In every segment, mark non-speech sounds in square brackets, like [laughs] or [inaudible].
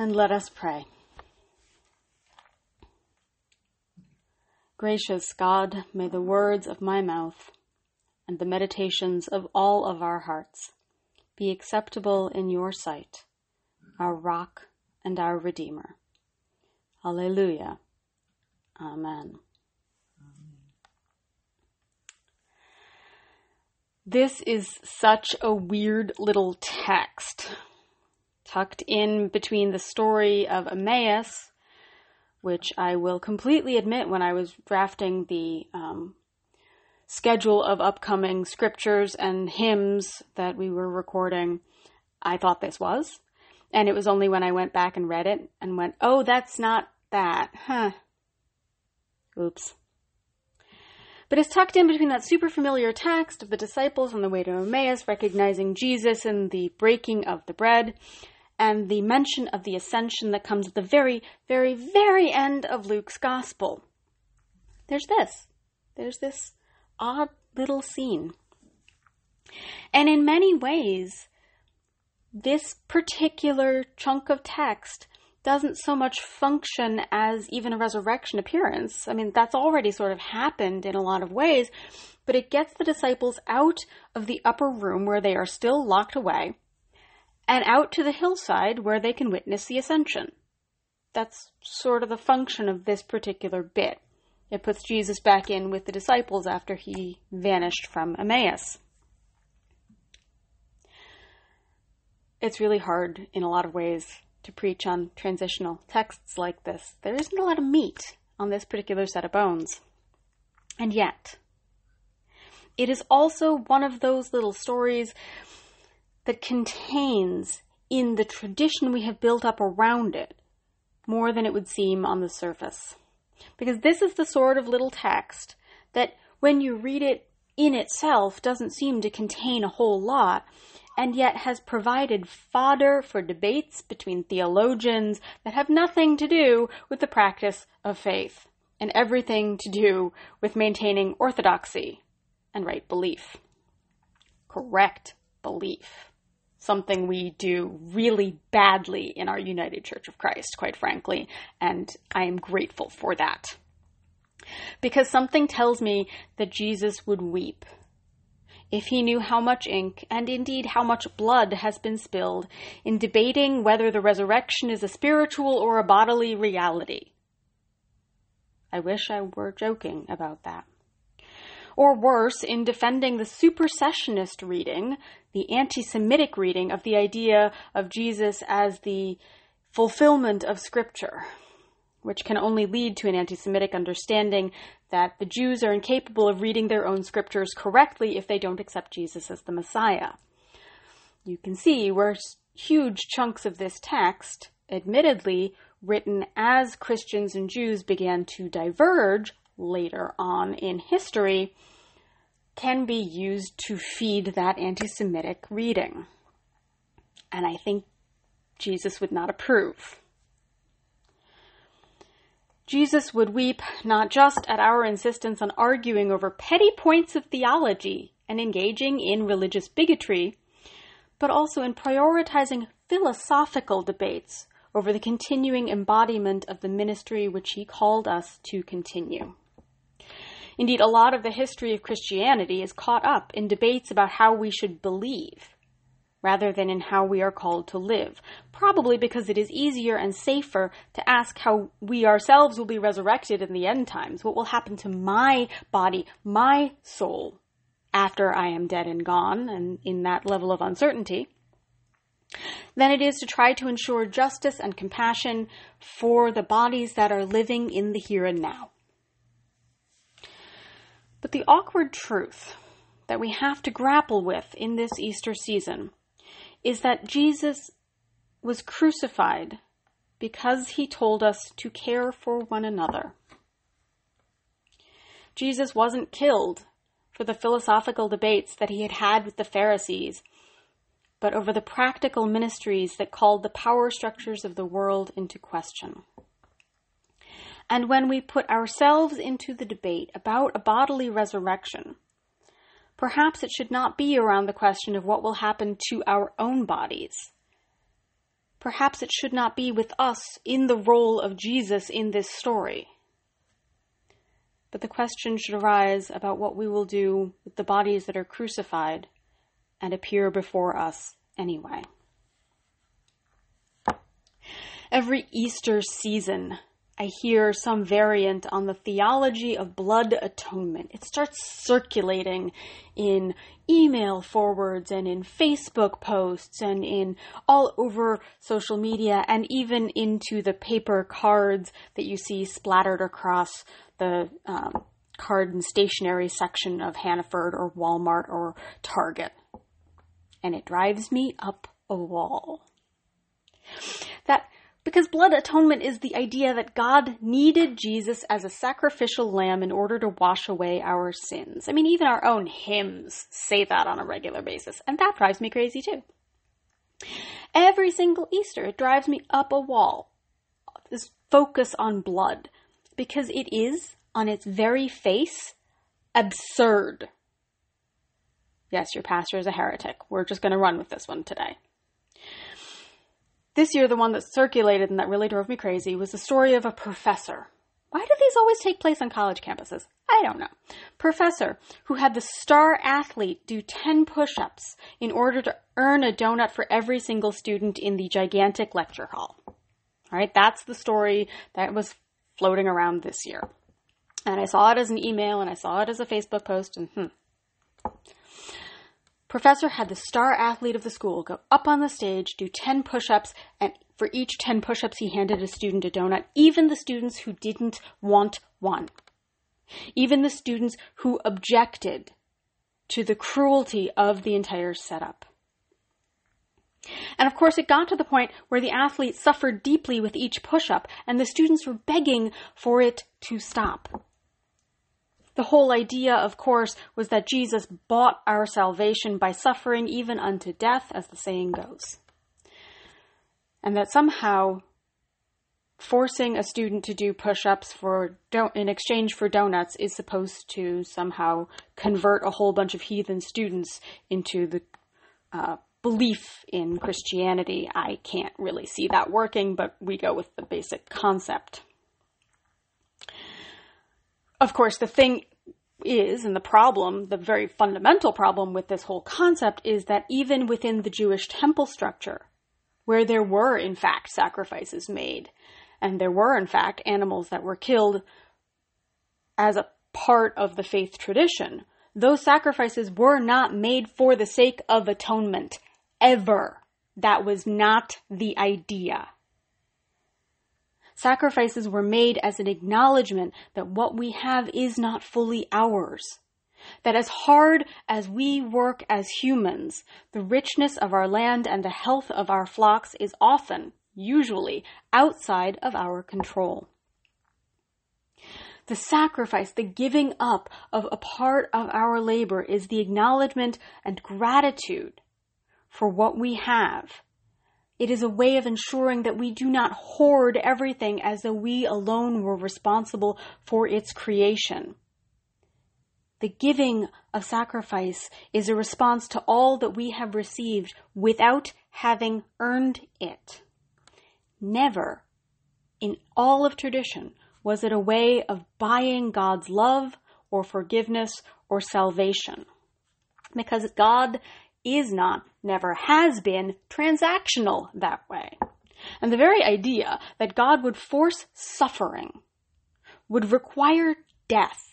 And let us pray. Gracious God, may the words of my mouth and the meditations of all of our hearts be acceptable in your sight, our rock and our Redeemer. Alleluia. Amen. This is such a weird little text tucked in between the story of Emmaus, which I will completely admit when I was drafting the um, schedule of upcoming scriptures and hymns that we were recording, I thought this was. And it was only when I went back and read it and went, oh, that's not that. Huh. Oops. But it's tucked in between that super familiar text of the disciples on the way to Emmaus, recognizing Jesus and the breaking of the bread, and the mention of the ascension that comes at the very, very, very end of Luke's gospel. There's this. There's this odd little scene. And in many ways, this particular chunk of text doesn't so much function as even a resurrection appearance. I mean, that's already sort of happened in a lot of ways, but it gets the disciples out of the upper room where they are still locked away and out to the hillside where they can witness the ascension. That's sort of the function of this particular bit. It puts Jesus back in with the disciples after he vanished from Emmaus. It's really hard in a lot of ways to preach on transitional texts like this. There isn't a lot of meat on this particular set of bones. And yet, it is also one of those little stories that contains in the tradition we have built up around it more than it would seem on the surface. Because this is the sort of little text that when you read it in itself doesn't seem to contain a whole lot, and yet has provided fodder for debates between theologians that have nothing to do with the practice of faith and everything to do with maintaining orthodoxy and right belief. Correct belief. Something we do really badly in our United Church of Christ, quite frankly, and I am grateful for that. Because something tells me that Jesus would weep if he knew how much ink, and indeed how much blood, has been spilled in debating whether the resurrection is a spiritual or a bodily reality. I wish I were joking about that. Or worse, in defending the supersessionist reading, the anti Semitic reading of the idea of Jesus as the fulfillment of Scripture which can only lead to an anti Semitic understanding that the Jews are incapable of reading their own scriptures correctly if they don't accept Jesus as the Messiah. You can see where huge chunks of this text, admittedly written as Christians and Jews began to diverge later on in history, can be used to feed that anti Semitic reading. And I think Jesus would not approve. Jesus would weep not just at our insistence on arguing over petty points of theology and engaging in religious bigotry, but also in prioritizing philosophical debates over the continuing embodiment of the ministry which he called us to continue. Indeed, a lot of the history of Christianity is caught up in debates about how we should believe rather than in how we are called to live. Probably because it is easier and safer to ask how we ourselves will be resurrected in the end times. What will happen to my body, my soul, after I am dead and gone, and in that level of uncertainty, than it is to try to ensure justice and compassion for the bodies that are living in the here and now. But the awkward truth that we have to grapple with in this Easter season is that Jesus was crucified because he told us to care for one another. Jesus wasn't killed for the philosophical debates that he had had with the Pharisees, but over the practical ministries that called the power structures of the world into question. And when we put ourselves into the debate about a bodily resurrection, Perhaps it should not be around the question of what will happen to our own bodies, perhaps it should not be with us in the role of Jesus in this story. But the question should arise about what we will do with the bodies that are crucified and appear before us anyway. Every Easter season, I hear some variant on the theology of blood atonement. It starts circulating in email forwards and in Facebook posts and in all over social media and even into the paper cards that you see splattered across the um, card and stationery section of Hannaford or Walmart or Target. And it drives me up a wall. That because blood atonement is the idea that God needed Jesus as a sacrificial lamb in order to wash away our sins. I mean, even our own hymns say that on a regular basis, and that drives me crazy too. Every single Easter, it drives me up a wall. This focus on blood, because it is, on its very face, absurd. Yes, your pastor is a heretic. We're just going to run with this one today. This year, the one that circulated and that really drove me crazy was the story of a professor. Why do these always take place on college campuses? I don't know. Professor who had the star athlete do 10 push ups in order to earn a donut for every single student in the gigantic lecture hall. All right, that's the story that was floating around this year. And I saw it as an email and I saw it as a Facebook post, and hmm. Professor had the star athlete of the school go up on the stage, do 10 push ups, and for each 10 push ups, he handed a student a donut, even the students who didn't want one. Even the students who objected to the cruelty of the entire setup. And of course, it got to the point where the athlete suffered deeply with each push up, and the students were begging for it to stop. The whole idea, of course, was that Jesus bought our salvation by suffering even unto death, as the saying goes. And that somehow forcing a student to do push-ups for in exchange for donuts is supposed to somehow convert a whole bunch of heathen students into the uh, belief in Christianity. I can't really see that working, but we go with the basic concept. Of course, the thing is, and the problem, the very fundamental problem with this whole concept is that even within the Jewish temple structure, where there were in fact sacrifices made, and there were in fact animals that were killed as a part of the faith tradition, those sacrifices were not made for the sake of atonement, ever. That was not the idea. Sacrifices were made as an acknowledgement that what we have is not fully ours. That as hard as we work as humans, the richness of our land and the health of our flocks is often, usually, outside of our control. The sacrifice, the giving up of a part of our labor is the acknowledgement and gratitude for what we have it is a way of ensuring that we do not hoard everything as though we alone were responsible for its creation. The giving of sacrifice is a response to all that we have received without having earned it. Never in all of tradition was it a way of buying God's love or forgiveness or salvation. Because God is not, never has been, transactional that way. And the very idea that God would force suffering, would require death,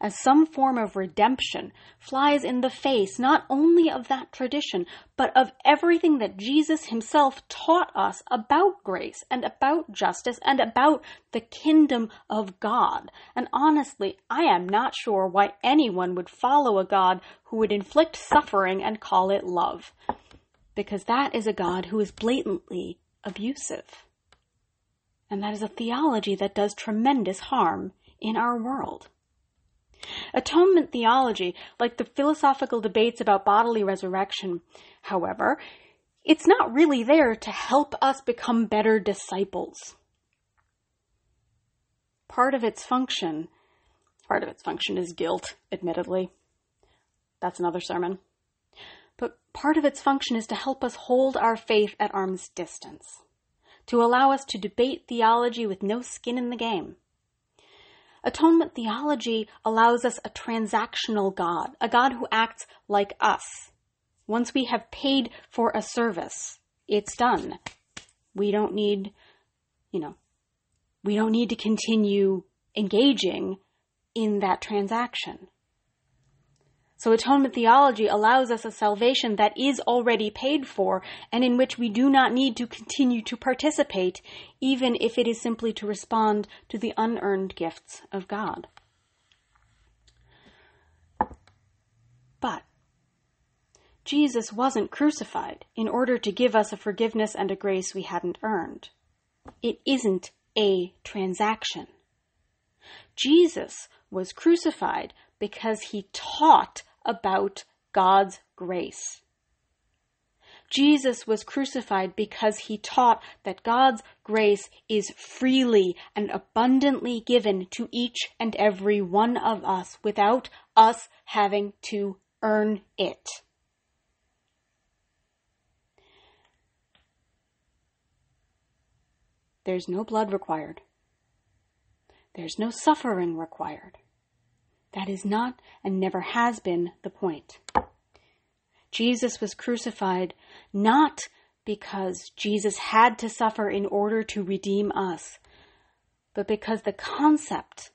as some form of redemption flies in the face not only of that tradition, but of everything that Jesus himself taught us about grace and about justice and about the kingdom of God. And honestly, I am not sure why anyone would follow a God who would inflict suffering and call it love. Because that is a God who is blatantly abusive. And that is a theology that does tremendous harm in our world. Atonement theology, like the philosophical debates about bodily resurrection, however, it's not really there to help us become better disciples. Part of its function, part of its function is guilt, admittedly. That's another sermon. But part of its function is to help us hold our faith at arm's distance. to allow us to debate theology with no skin in the game. Atonement theology allows us a transactional God, a God who acts like us. Once we have paid for a service, it's done. We don't need, you know, we don't need to continue engaging in that transaction. So atonement theology allows us a salvation that is already paid for and in which we do not need to continue to participate, even if it is simply to respond to the unearned gifts of God. But Jesus wasn't crucified in order to give us a forgiveness and a grace we hadn't earned. It isn't a transaction. Jesus was crucified because he taught about God's grace. Jesus was crucified because he taught that God's grace is freely and abundantly given to each and every one of us without us having to earn it. There's no blood required. There's no suffering required. That is not and never has been the point. Jesus was crucified not because Jesus had to suffer in order to redeem us, but because the concept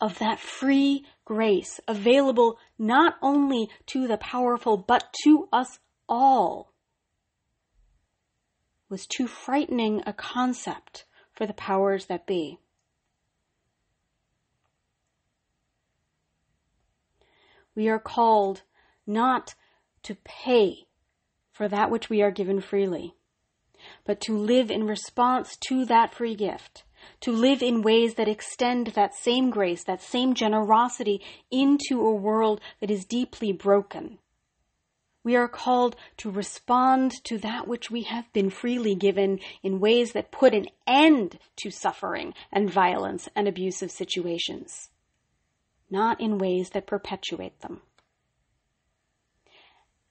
of that free grace available not only to the powerful but to us all was too frightening a concept for the powers that be. We are called not to pay for that which we are given freely, but to live in response to that free gift, to live in ways that extend that same grace, that same generosity into a world that is deeply broken. We are called to respond to that which we have been freely given in ways that put an end to suffering and violence and abusive situations not in ways that perpetuate them.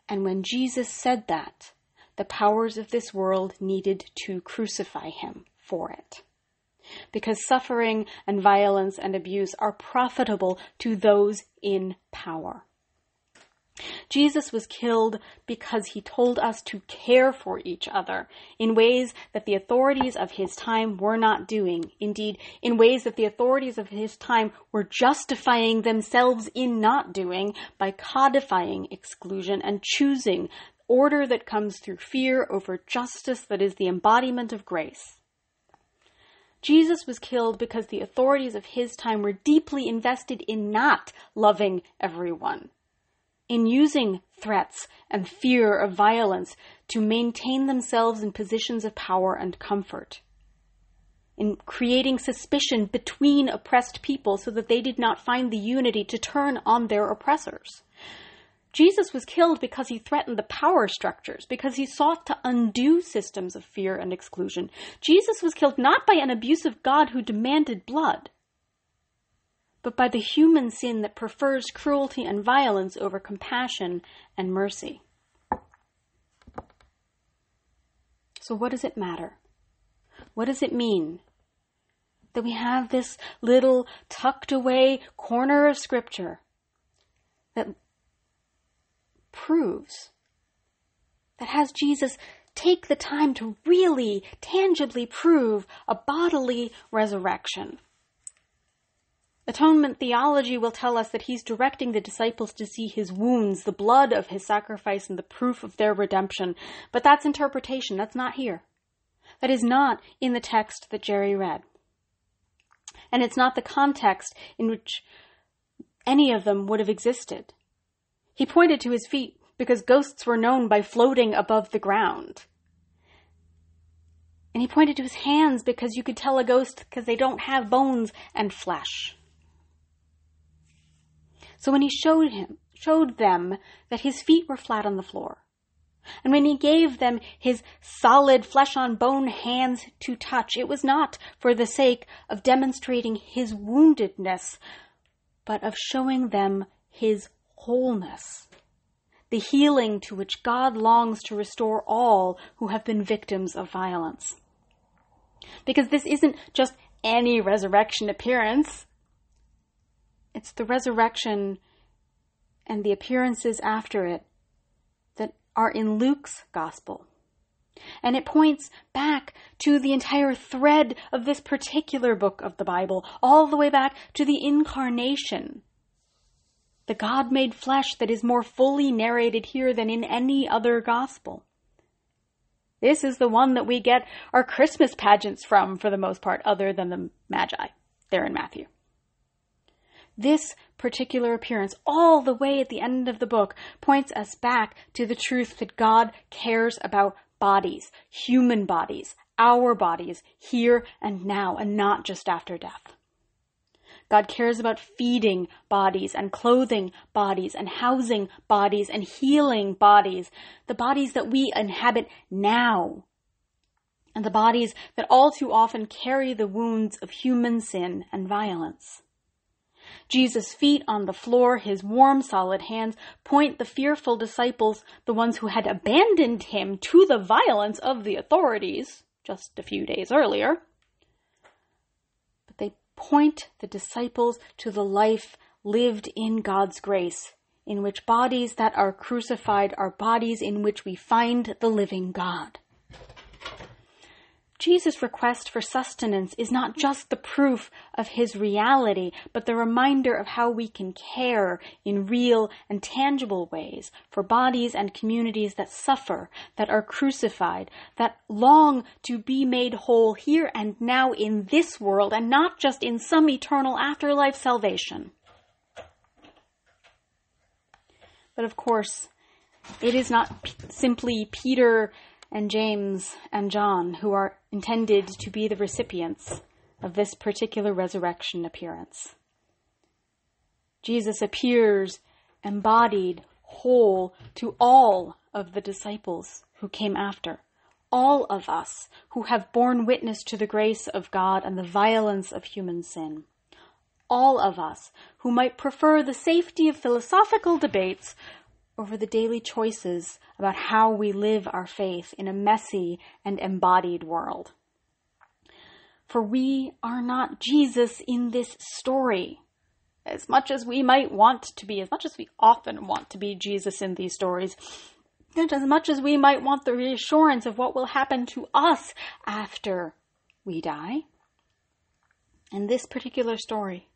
And when Jesus said that, the powers of this world needed to crucify him for it. Because suffering and violence and abuse are profitable to those in power. Jesus was killed because he told us to care for each other in ways that the authorities of his time were not doing. Indeed, in ways that the authorities of his time were justifying themselves in not doing by codifying exclusion and choosing order that comes through fear over justice that is the embodiment of grace. Jesus was killed because the authorities of his time were deeply invested in not loving everyone in using threats and fear of violence to maintain themselves in positions of power and comfort, in creating suspicion between oppressed people so that they did not find the unity to turn on their oppressors. Jesus was killed because he threatened the power structures, because he sought to undo systems of fear and exclusion. Jesus was killed not by an abusive God who demanded blood, but by the human sin that prefers cruelty and violence over compassion and mercy. So, what does it matter? What does it mean that we have this little tucked away corner of Scripture that proves, that has Jesus take the time to really tangibly prove a bodily resurrection? Atonement theology will tell us that he's directing the disciples to see his wounds, the blood of his sacrifice, and the proof of their redemption. But that's interpretation. That's not here. That is not in the text that Jerry read. And it's not the context in which any of them would have existed. He pointed to his feet because ghosts were known by floating above the ground. And he pointed to his hands because you could tell a ghost because they don't have bones and flesh. So when he showed him, showed them that his feet were flat on the floor, and when he gave them his solid flesh on bone hands to touch, it was not for the sake of demonstrating his woundedness, but of showing them his wholeness, the healing to which God longs to restore all who have been victims of violence. Because this isn't just any resurrection appearance. It's the resurrection and the appearances after it that are in Luke's gospel. And it points back to the entire thread of this particular book of the Bible, all the way back to the incarnation. The God made flesh that is more fully narrated here than in any other gospel. This is the one that we get our Christmas pageants from, for the most part, other than the Magi there in Matthew. This particular appearance, all the way at the end of the book, points us back to the truth that God cares about bodies, human bodies, our bodies, here and now, and not just after death. God cares about feeding bodies and clothing bodies and housing bodies and healing bodies, the bodies that we inhabit now, and the bodies that all too often carry the wounds of human sin and violence. Jesus' feet on the floor, his warm, solid hands, point the fearful disciples, the ones who had abandoned him to the violence of the authorities just a few days earlier. But they point the disciples to the life lived in God's grace, in which bodies that are crucified are bodies in which we find the living God. Jesus' request for sustenance is not just the proof of his reality, but the reminder of how we can care in real and tangible ways for bodies and communities that suffer, that are crucified, that long to be made whole here and now in this world and not just in some eternal afterlife salvation. But of course, it is not p- simply Peter and James and John who are intended to be the recipients of this particular resurrection appearance. Jesus appears embodied, whole to all of the disciples who came after, all of us who have borne witness to the grace of God and the violence of human sin. All of us who might prefer the safety of philosophical debates over the daily choices about how we live our faith in a messy and embodied world. For we are not Jesus in this story. As much as we might want to be, as much as we often want to be Jesus in these stories, and as much as we might want the reassurance of what will happen to us after we die, in this particular story,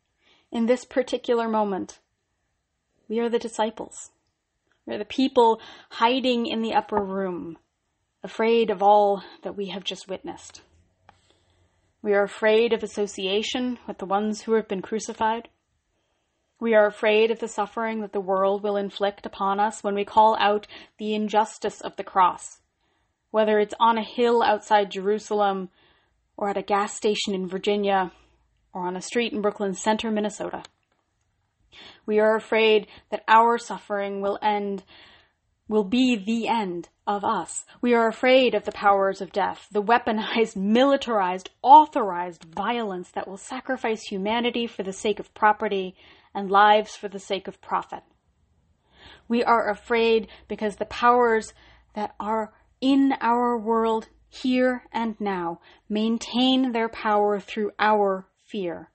in this particular moment, we are the disciples. We're the people hiding in the upper room, afraid of all that we have just witnessed. We are afraid of association with the ones who have been crucified. We are afraid of the suffering that the world will inflict upon us when we call out the injustice of the cross, whether it's on a hill outside Jerusalem, or at a gas station in Virginia, or on a street in Brooklyn Center, Minnesota. We are afraid that our suffering will end, will be the end of us. We are afraid of the powers of death, the weaponized, [laughs] militarized, authorized violence that will sacrifice humanity for the sake of property and lives for the sake of profit. We are afraid because the powers that are in our world here and now maintain their power through our fear.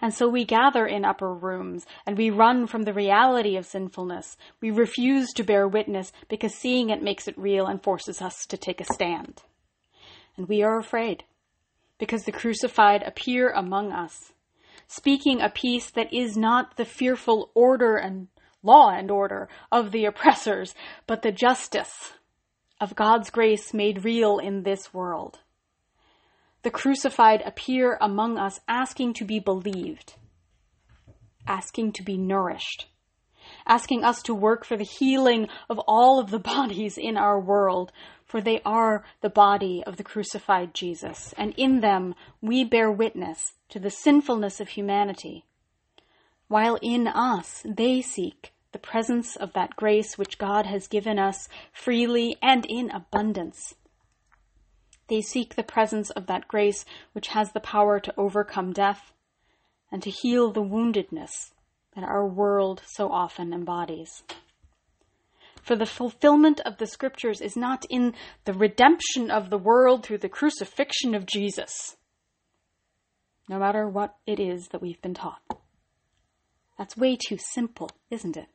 And so we gather in upper rooms and we run from the reality of sinfulness. We refuse to bear witness because seeing it makes it real and forces us to take a stand. And we are afraid because the crucified appear among us, speaking a peace that is not the fearful order and law and order of the oppressors, but the justice of God's grace made real in this world the crucified appear among us asking to be believed, asking to be nourished, asking us to work for the healing of all of the [laughs] bodies in our world, for they are the body of the crucified Jesus, and in them we bear witness to the sinfulness of humanity, while in us they seek the presence of that grace which God has given us freely and in abundance. They seek the presence of that grace which has the power to overcome death and to heal the woundedness that our world so often embodies. For the fulfillment of the scriptures is not in the redemption of the world through the crucifixion of Jesus, no matter what it is that we've been taught. That's way too simple, isn't it?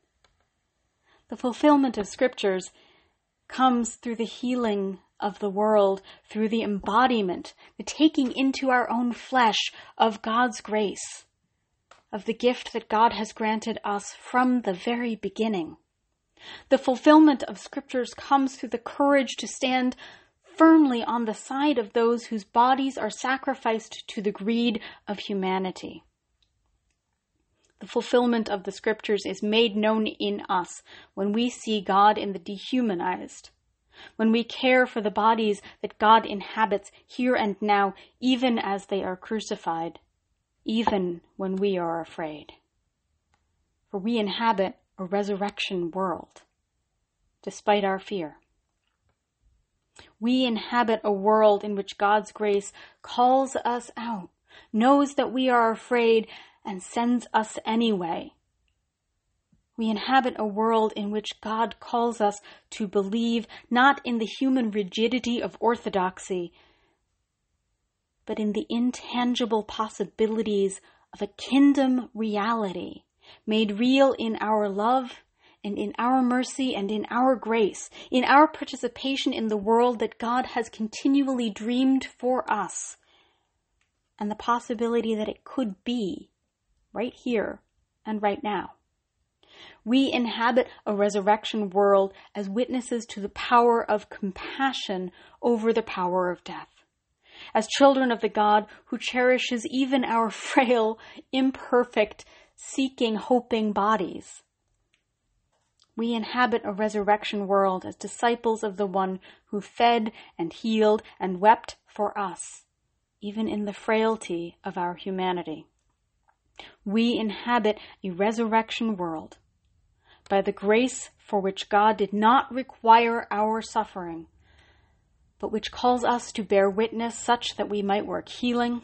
The fulfillment of scriptures comes through the healing of the world, through the embodiment, the taking into our own flesh of God's grace, of the gift that God has granted us from the very beginning. The fulfillment of scriptures comes through the courage to stand firmly on the side of those whose bodies are sacrificed to the greed of humanity. The fulfillment of the scriptures is made known in us when we see God in the dehumanized, when we care for the bodies that God inhabits here and now, even as they are crucified, even when we are afraid. For we inhabit a resurrection world, despite our fear. We inhabit a world in which God's grace calls us out, knows that we are afraid, and sends us anyway. We inhabit a world in which God calls us to believe not in the human rigidity of orthodoxy, but in the intangible possibilities of a kingdom reality made real in our love and in our mercy and in our grace, in our participation in the world that God has continually dreamed for us, and the possibility that it could be right here and right now. We inhabit a resurrection world as witnesses to the power of compassion over the power of death. As children of the God who cherishes even our [laughs] frail, imperfect, seeking, hoping bodies. We inhabit a resurrection world as disciples of the one who fed and healed and wept for us, even in the frailty of our humanity. We inhabit a resurrection world by the grace for which God did not require our suffering, but which calls us to bear witness such that we might work healing,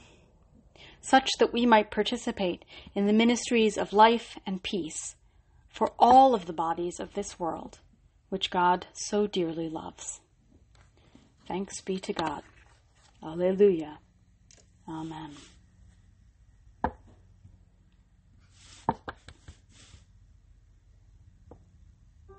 such that we might participate in the ministries of life and peace for all of the bodies of this world, which God so dearly loves. Thanks be to God. Alleluia. Amen.